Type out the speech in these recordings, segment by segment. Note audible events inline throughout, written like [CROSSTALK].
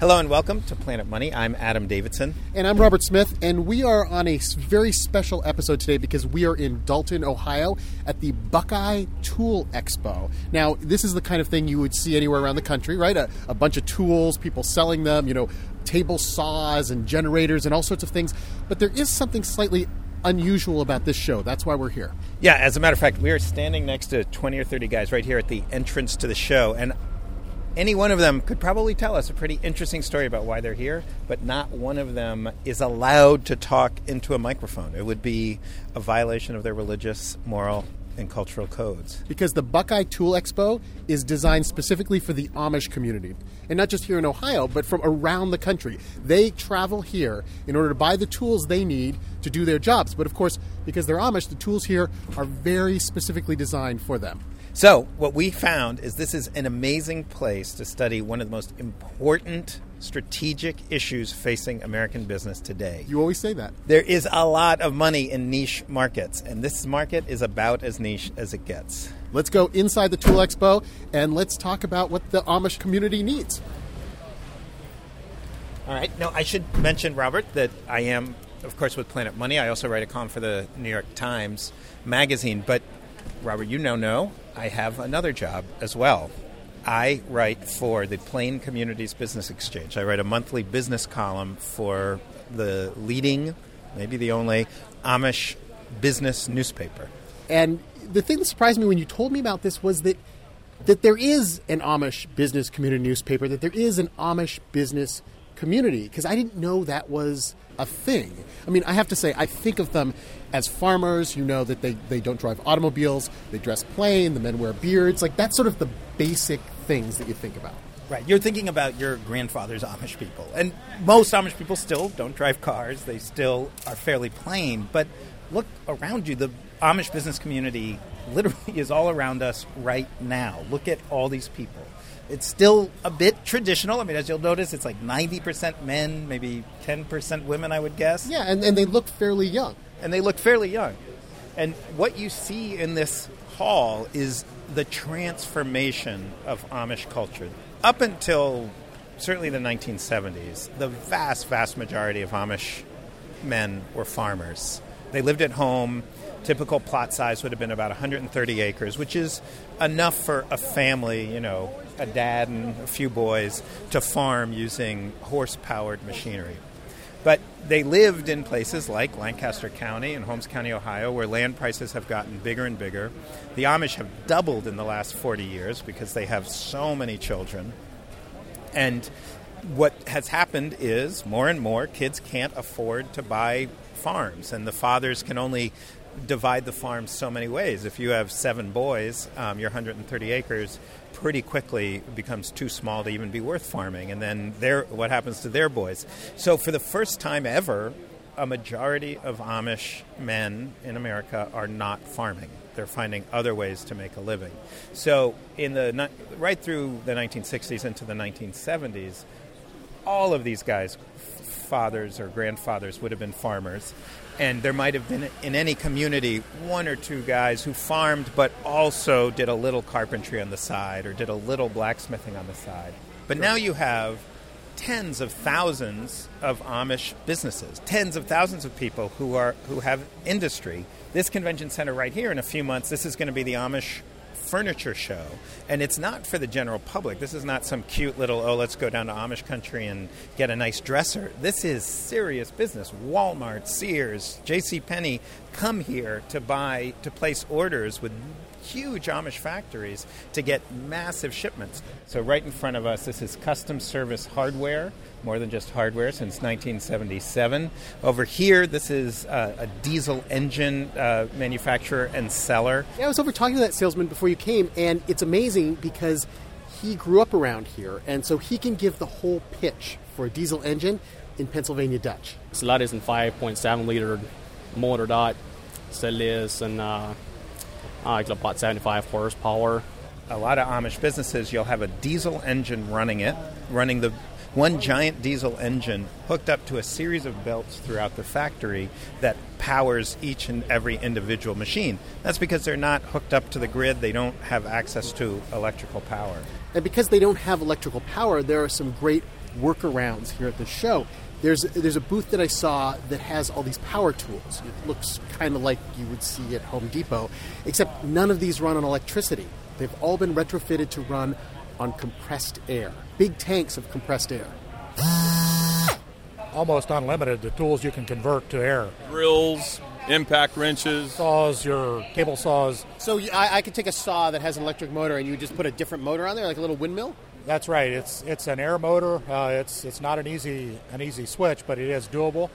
Hello and welcome to Planet Money. I'm Adam Davidson. And I'm Robert Smith, and we are on a very special episode today because we are in Dalton, Ohio at the Buckeye Tool Expo. Now, this is the kind of thing you would see anywhere around the country, right? A, a bunch of tools, people selling them, you know, table saws and generators and all sorts of things. But there is something slightly unusual about this show. That's why we're here. Yeah, as a matter of fact, we are standing next to 20 or 30 guys right here at the entrance to the show. And any one of them could probably tell us a pretty interesting story about why they're here, but not one of them is allowed to talk into a microphone. It would be a violation of their religious, moral, and cultural codes. Because the Buckeye Tool Expo is designed specifically for the Amish community. And not just here in Ohio, but from around the country. They travel here in order to buy the tools they need to do their jobs. But of course, because they're Amish, the tools here are very specifically designed for them. So, what we found is this is an amazing place to study one of the most important strategic issues facing American business today. You always say that. There is a lot of money in niche markets, and this market is about as niche as it gets. Let's go inside the Tool Expo and let's talk about what the Amish community needs. All right. Now, I should mention, Robert, that I am, of course, with Planet Money. I also write a column for the New York Times Magazine. But, Robert, you now know I have another job as well. I write for the Plain Communities Business Exchange. I write a monthly business column for the leading, maybe the only, Amish business newspaper. And the thing that surprised me when you told me about this was that that there is an Amish business community newspaper, that there is an Amish business community, because I didn't know that was a thing. I mean, I have to say, I think of them as farmers. You know that they, they don't drive automobiles, they dress plain, the men wear beards. Like, that's sort of the basic things that you think about. Right. You're thinking about your grandfather's Amish people. And most Amish people still don't drive cars, they still are fairly plain. But look around you. The Amish business community literally [LAUGHS] is all around us right now. Look at all these people. It's still a bit traditional. I mean, as you'll notice, it's like 90% men, maybe 10% women, I would guess. Yeah, and, and they look fairly young. And they look fairly young. And what you see in this hall is the transformation of Amish culture. Up until certainly the 1970s, the vast, vast majority of Amish men were farmers. They lived at home. Typical plot size would have been about 130 acres, which is enough for a family, you know, a dad and a few boys, to farm using horse powered machinery. But they lived in places like Lancaster County and Holmes County, Ohio, where land prices have gotten bigger and bigger. The Amish have doubled in the last 40 years because they have so many children. And what has happened is more and more kids can't afford to buy farms, and the fathers can only divide the farm so many ways. If you have seven boys, um, your 130 acres pretty quickly becomes too small to even be worth farming. And then what happens to their boys? So for the first time ever, a majority of Amish men in America are not farming. They're finding other ways to make a living. So in the right through the 1960s into the 1970s, all of these guys, fathers or grandfathers, would have been farmers and there might have been in any community one or two guys who farmed but also did a little carpentry on the side or did a little blacksmithing on the side. But sure. now you have tens of thousands of Amish businesses, tens of thousands of people who are who have industry. This convention center right here in a few months, this is going to be the Amish furniture show. And it's not for the general public. This is not some cute little, oh, let's go down to Amish country and get a nice dresser. This is serious business. Walmart, Sears, J.C. Penney come here to buy, to place orders with huge Amish factories to get massive shipments. So, right in front of us, this is custom service hardware, more than just hardware, since 1977. Over here, this is uh, a diesel engine uh, manufacturer and seller. Yeah, I was over talking to that salesman before you came, and it's amazing because he grew up around here, and so he can give the whole pitch for a diesel engine in Pennsylvania Dutch. So that is in 5.7 liter motor dot, Celis and uh, uh, about 75 horsepower. A lot of Amish businesses, you'll have a diesel engine running it, running the one giant diesel engine hooked up to a series of belts throughout the factory that powers each and every individual machine. That's because they're not hooked up to the grid, they don't have access to electrical power. And because they don't have electrical power, there are some great workarounds here at the show. There's there's a booth that I saw that has all these power tools. It looks kind of like you would see at Home Depot, except none of these run on electricity. They've all been retrofitted to run on compressed air, big tanks of compressed air. Almost unlimited the tools you can convert to air. Drills, impact wrenches, saws, your cable saws. So I, I could take a saw that has an electric motor, and you just put a different motor on there, like a little windmill. That's right. It's it's an air motor. Uh, it's it's not an easy an easy switch, but it is doable,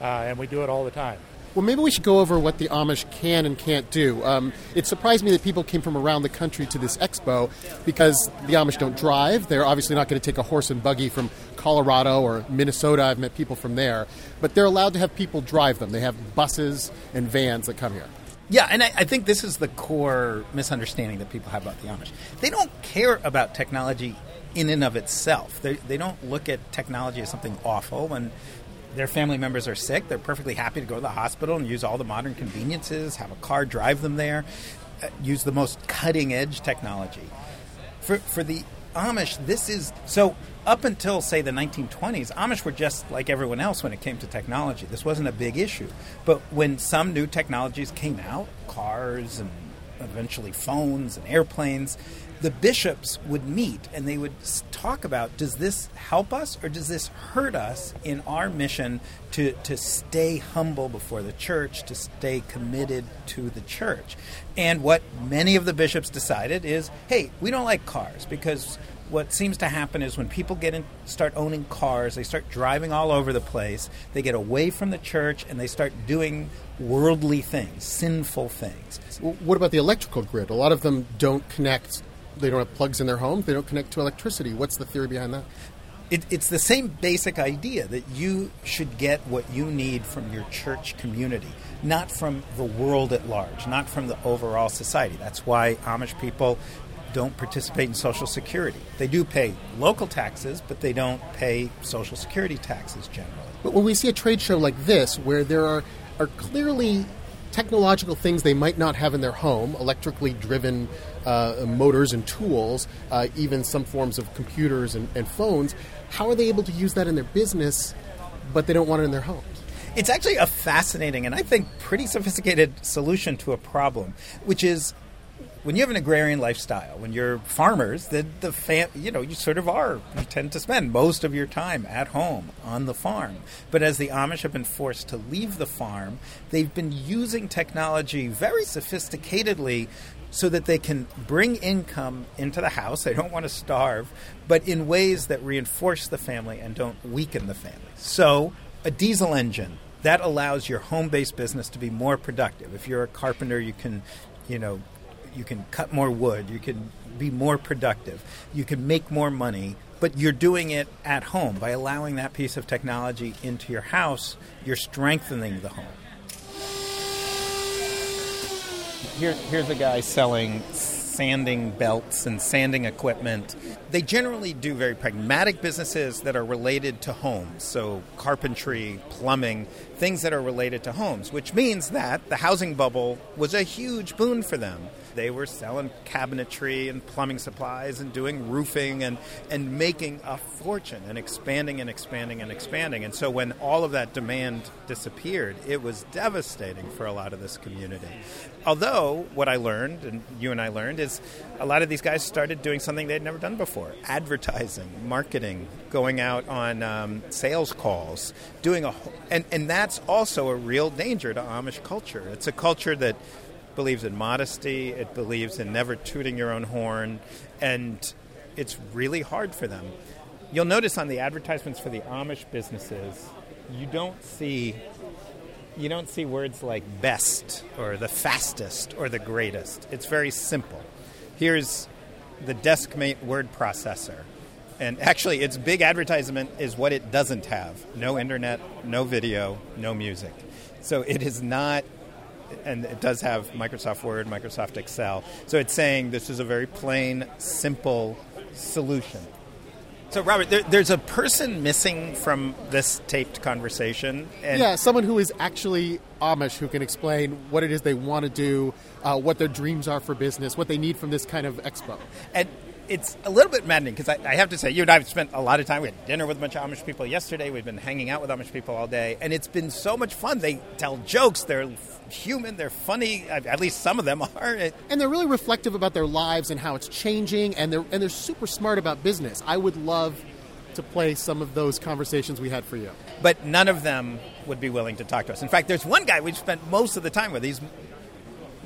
uh, and we do it all the time. Well, maybe we should go over what the Amish can and can't do. Um, it surprised me that people came from around the country to this expo because the Amish don't drive. They're obviously not going to take a horse and buggy from Colorado or Minnesota. I've met people from there. But they're allowed to have people drive them. They have buses and vans that come here. Yeah, and I, I, think this is the core misunderstanding that people have about the Amish. They don't care about technology in and of itself. They, they don't look at technology as something awful. When their family members are sick, they're perfectly happy to go to the hospital and use all the modern conveniences, have a car drive them there, uh, use the most cutting edge technology. For, for the Amish, this is so up until say the 1920s, Amish were just like everyone else when it came to technology. This wasn't a big issue. But when some new technologies came out, cars and eventually phones and airplanes, the bishops would meet and they would talk about does this help us or does this hurt us in our mission to, to stay humble before the church, to stay committed to the church? And what many of the bishops decided is hey, we don't like cars because what seems to happen is when people get in, start owning cars, they start driving all over the place, they get away from the church, and they start doing worldly things, sinful things. What about the electrical grid? A lot of them don't connect they don't have plugs in their homes. They don't connect to electricity. What's the theory behind that? It, it's the same basic idea that you should get what you need from your church community, not from the world at large, not from the overall society. That's why Amish people don't participate in Social Security. They do pay local taxes, but they don't pay Social Security taxes generally. But when we see a trade show like this, where there are, are clearly technological things they might not have in their home, electrically driven uh, motors and tools, uh, even some forms of computers and, and phones, how are they able to use that in their business, but they don't want it in their homes? It's actually a fascinating and I think pretty sophisticated solution to a problem, which is when you have an agrarian lifestyle, when you're farmers, the the fam- you know you sort of are. You tend to spend most of your time at home on the farm. But as the Amish have been forced to leave the farm, they've been using technology very sophisticatedly so that they can bring income into the house. They don't want to starve, but in ways that reinforce the family and don't weaken the family. So, a diesel engine that allows your home-based business to be more productive. If you're a carpenter, you can, you know, you can cut more wood, you can be more productive, you can make more money, but you're doing it at home by allowing that piece of technology into your house, you're strengthening the home. Here, here's a guy selling sanding belts and sanding equipment. They generally do very pragmatic businesses that are related to homes. So, carpentry, plumbing, things that are related to homes, which means that the housing bubble was a huge boon for them. They were selling cabinetry and plumbing supplies and doing roofing and, and making a fortune and expanding and expanding and expanding. And so when all of that demand disappeared, it was devastating for a lot of this community. Although, what I learned, and you and I learned, is a lot of these guys started doing something they'd never done before advertising, marketing, going out on um, sales calls, doing a. And, and that's also a real danger to Amish culture. It's a culture that believes in modesty, it believes in never tooting your own horn, and it's really hard for them. You'll notice on the advertisements for the Amish businesses, you don't see you don't see words like best or the fastest or the greatest. It's very simple. Here's the Deskmate word processor. And actually, its big advertisement is what it doesn't have no internet, no video, no music. So it is not and it does have Microsoft Word, Microsoft Excel. So it's saying this is a very plain, simple solution. So, Robert, there, there's a person missing from this taped conversation. yeah, someone who is actually Amish who can explain what it is they want to do, uh, what their dreams are for business, what they need from this kind of expo. And it's a little bit maddening because I, I, have to say, you and I have spent a lot of time. We had dinner with a bunch of Amish people yesterday. We've been hanging out with Amish people all day, and it's been so much fun. They tell jokes. They're human. They're funny. At least some of them [LAUGHS] are. And they're really reflective about their lives and how it's changing. And they're and they're super smart about business. I would love to play some of those conversations we had for you. But none of them would be willing to talk to us. In fact, there's one guy we've spent most of the time with. He's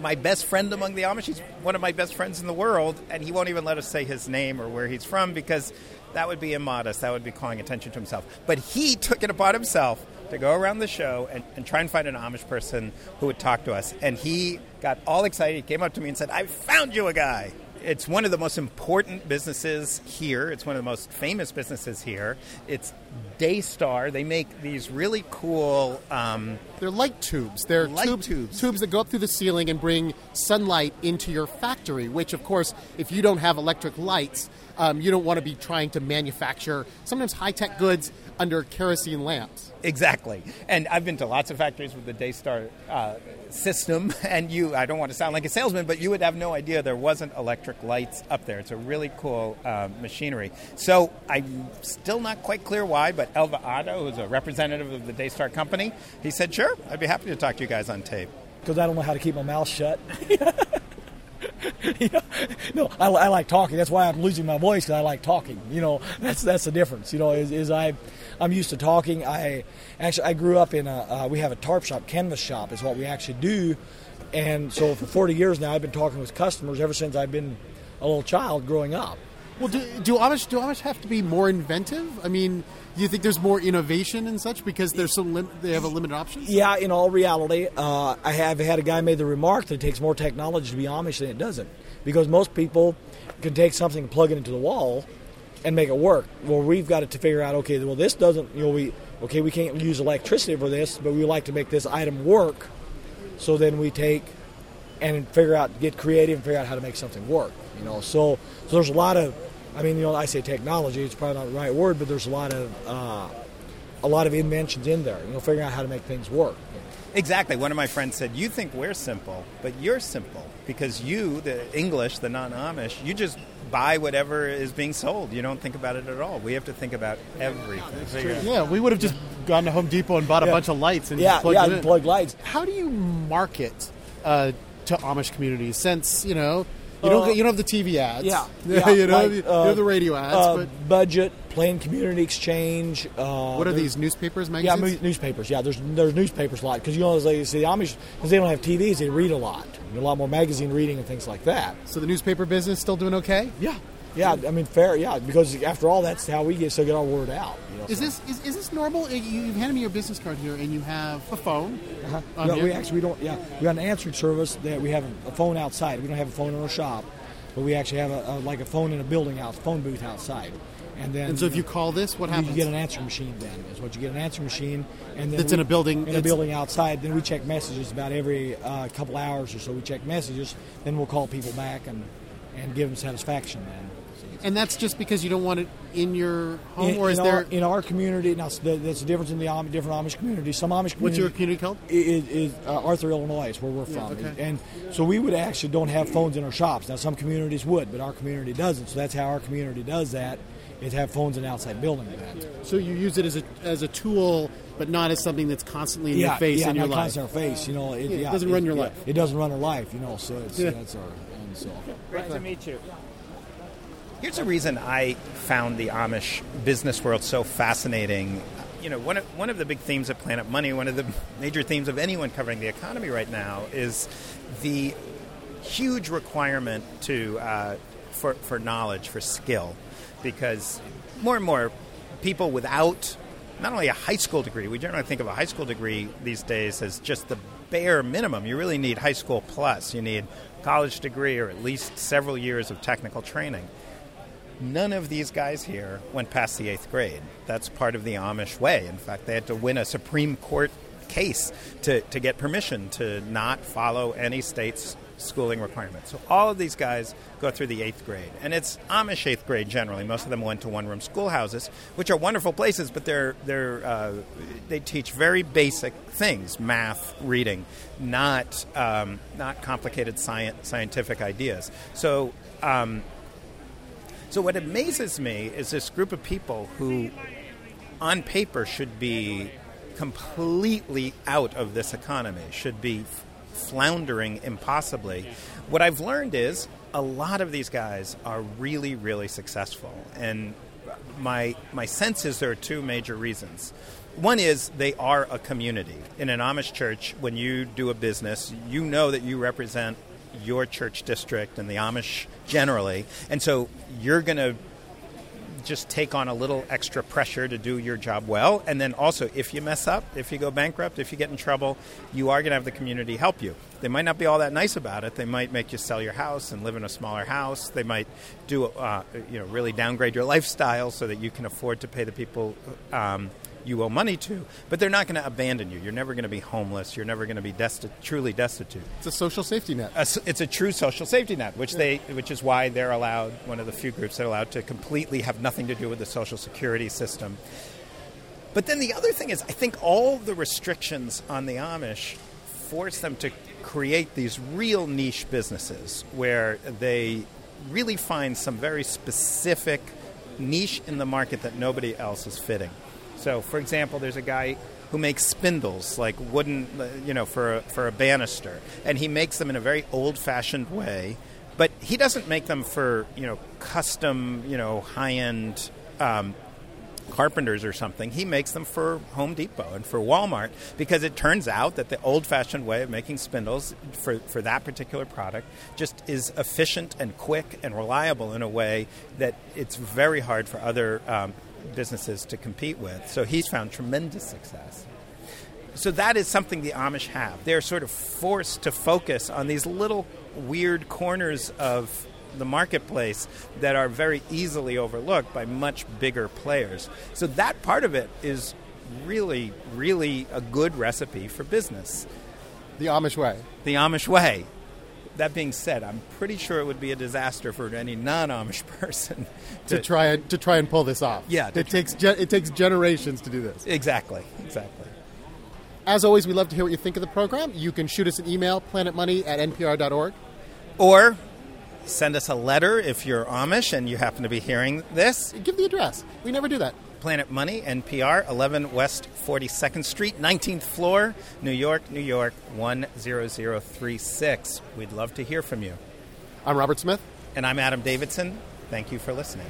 my best friend among the Amish. He's one of my best friends in the world, and he won't even let us say his name or where he's from because that would be immodest. That would be calling attention to himself. But he took it upon himself to go around the show and, and try and find an Amish person who would talk to us. And he got all excited. He came up to me and said, I found you a guy it's one of the most important businesses here. It's one of the most famous businesses here. It's Daystar. They make these really cool. Um, They're light tubes. They're light tube, tubes. Tubes that go up through the ceiling and bring sunlight into your factory. Which, of course, if you don't have electric lights, um, you don't want to be trying to manufacture sometimes high tech goods under kerosene lamps. Exactly. And I've been to lots of factories with the Daystar uh, system, [LAUGHS] and you, I don't want to sound like a salesman, but you would have no idea there wasn't electric lights up there. It's a really cool uh, machinery. So I'm still not quite clear why, but Elva Otto, who's a representative of the Daystar company, he said, sure, I'd be happy to talk to you guys on tape. Because I don't know how to keep my mouth shut. you [LAUGHS] know, no, I, I, like talking. That's why I'm losing my voice because I like talking. You know, that's that's the difference. You know, is, is I I'm used to talking. I actually I grew up in a uh, we have a tarp shop, canvas shop is what we actually do, and so for 40 years now I've been talking with customers ever since I've been a little child growing up. Well, do, do Amish do Amish have to be more inventive? I mean, do you think there's more innovation and such because there's so lim- they have a limited options? Yeah, in all reality, uh, I have had a guy made the remark that it takes more technology to be Amish than it doesn't, because most people can take something and plug it into the wall and make it work. Well, we've got to figure out okay, well this doesn't, you know, we okay we can't use electricity for this, but we like to make this item work. So then we take and figure out, get creative, and figure out how to make something work. You know, so so there's a lot of, I mean, you know, I say technology, it's probably not the right word, but there's a lot of uh, a lot of inventions in there. You know, figuring out how to make things work. Exactly. One of my friends said, "You think we're simple, but you're simple because you, the English, the non-Amish, you just buy whatever is being sold. You don't think about it at all. We have to think about everything." Yeah, we would have just gone to Home Depot and bought a Yeah. bunch of lights and Yeah, plugged yeah, it in. plug lights. How do you market uh, to Amish communities? Since you know you don't Uh, get, you don't have the TV ads. Yeah, [LAUGHS] you, know like, you, you uh, have the radio ads. uh, but budget, plain community exchange. Uh, what are these newspapers, magazines? mu- newspapers. Yeah, there's there's newspapers a lot because you know as they see the Amish because they don't have TVs, they read a lot. A lot more magazine reading and things like that. so the newspaper business still doing okay? Yeah, yeah. I mean, fair. Yeah, because after all, that's how we get so get our word out. You know, Is so. this is, is this normal? You, you've handed me your business card here, and you have a phone. Uh-huh. No, here. we actually we don't. Yeah, we got an answering service that we have a phone outside. We don't have a phone in our shop, but we actually have a, a like a phone in a building out, phone booth outside. And then And so if you call this, what happens? you, get an answering machine. Then is what you get an answering machine, and then That's we- in a building- In a building outside. Then we check messages about every uh, couple hours or so. We check messages. Then we'll call people back and and give them satisfaction. Then. And that's just because you don't want it in your home, in, or is in there? our, in our community? Now that's the difference in the Am- different Amish communities. Some Amish communities. what's your community called? is, is uh, Arthur, Illinois, is where we're Yeah, from, okay. and so we would actually don't have phones in our shops. Now some communities would, but our community doesn't. So that's how our community does that: is have phones in outside buildings. Then. So you use it as a as a tool, but not as something that's constantly in yeah, your face yeah, in your not life. constantly in our face. You know, it, Yeah, it doesn't run your yeah, life. It doesn't run our life. You know, so it's Yeah. that's our and so. Great to meet you. Here's a reason I found the Amish business world so fascinating. You know, one of, one of the big themes of Planet Money, one of the major themes of anyone covering the economy right now, is the huge requirement to uh, for, for knowledge, for skill, because more and more people without not only a high school degree, we generally think of a high school degree these days as just the bare minimum. You really need high school plus. You need college degree or at least several years of technical training. None of these guys here went past the eighth grade. That's part of the Amish way. In fact, they had to win a Supreme Court case to, to get permission to not follow any state's schooling requirements. So all of these guys go through the eighth grade. And it's Amish eighth grade generally. Most of them went to one room schoolhouses, which are wonderful places, but they're, they're, uh, they teach very basic things math, reading, not, um, not complicated science, scientific ideas. So um, So what amazes me is this group of people who, on paper, should be completely out of this economy, should be floundering impossibly. What I've learned is a lot of these guys are really, really successful, and my my sense is there are two major reasons. One is they are a community. In an Amish church, when you do a business, you know that you represent your church district and the Amish generally, and so you're going to just take on a little extra pressure to do your job well. And then also, if you mess up, if you go bankrupt, if you get in trouble, you are going to have the community help you. They might not be all that nice about it. They might make you sell your house and live in a smaller house. They might do, uh, you know, really downgrade your lifestyle so that you can afford to pay the people. Um, you owe money to, but they're not going to abandon you. You're never going to be homeless. You're never going to be desti- truly destitute. It's a social safety net. A, it's a true social safety net, which they, which is why they're allowed. One of the few groups that are allowed to completely have nothing to do with the social security system. But then the other thing is, I think all the restrictions on the Amish force them to create these real niche businesses where they really find some very specific niche in the market that nobody else is fitting. So, for example, there's a guy who makes spindles, like wooden, you know, for a, for a banister, and he makes them in a very old-fashioned way. But he doesn't make them for you know custom, you know, high-end um, carpenters or something. He makes them for Home Depot and for Walmart because it turns out that the old-fashioned way of making spindles for for that particular product just is efficient and quick and reliable in a way that it's very hard for other um, businesses to compete with. So he's found tremendous success. So that is something the Amish have. They're sort of forced to focus on these little weird corners of the marketplace that are very easily overlooked by much bigger players. So that part of it is really, really a good recipe for business. The Amish way. The Amish way that being said, I'm pretty sure it would be a disaster for any non-Amish [LAUGHS] person to, to try and to try and pull this off. Yeah, it takes ge- it takes generations to do this. Exactly, exactly. As always, we love to hear what you think of the program. You can shoot us an email, planetmoney at npr.org. Or send us a letter if you're Amish and you happen to be hearing this. Give the address. We never do that. Planet Money, NPR, 11 West 42nd Street, 19th floor, New York, New York, 10036. We'd love to hear from you. I'm Robert Smith. And I'm Adam Davidson. Thank you for listening.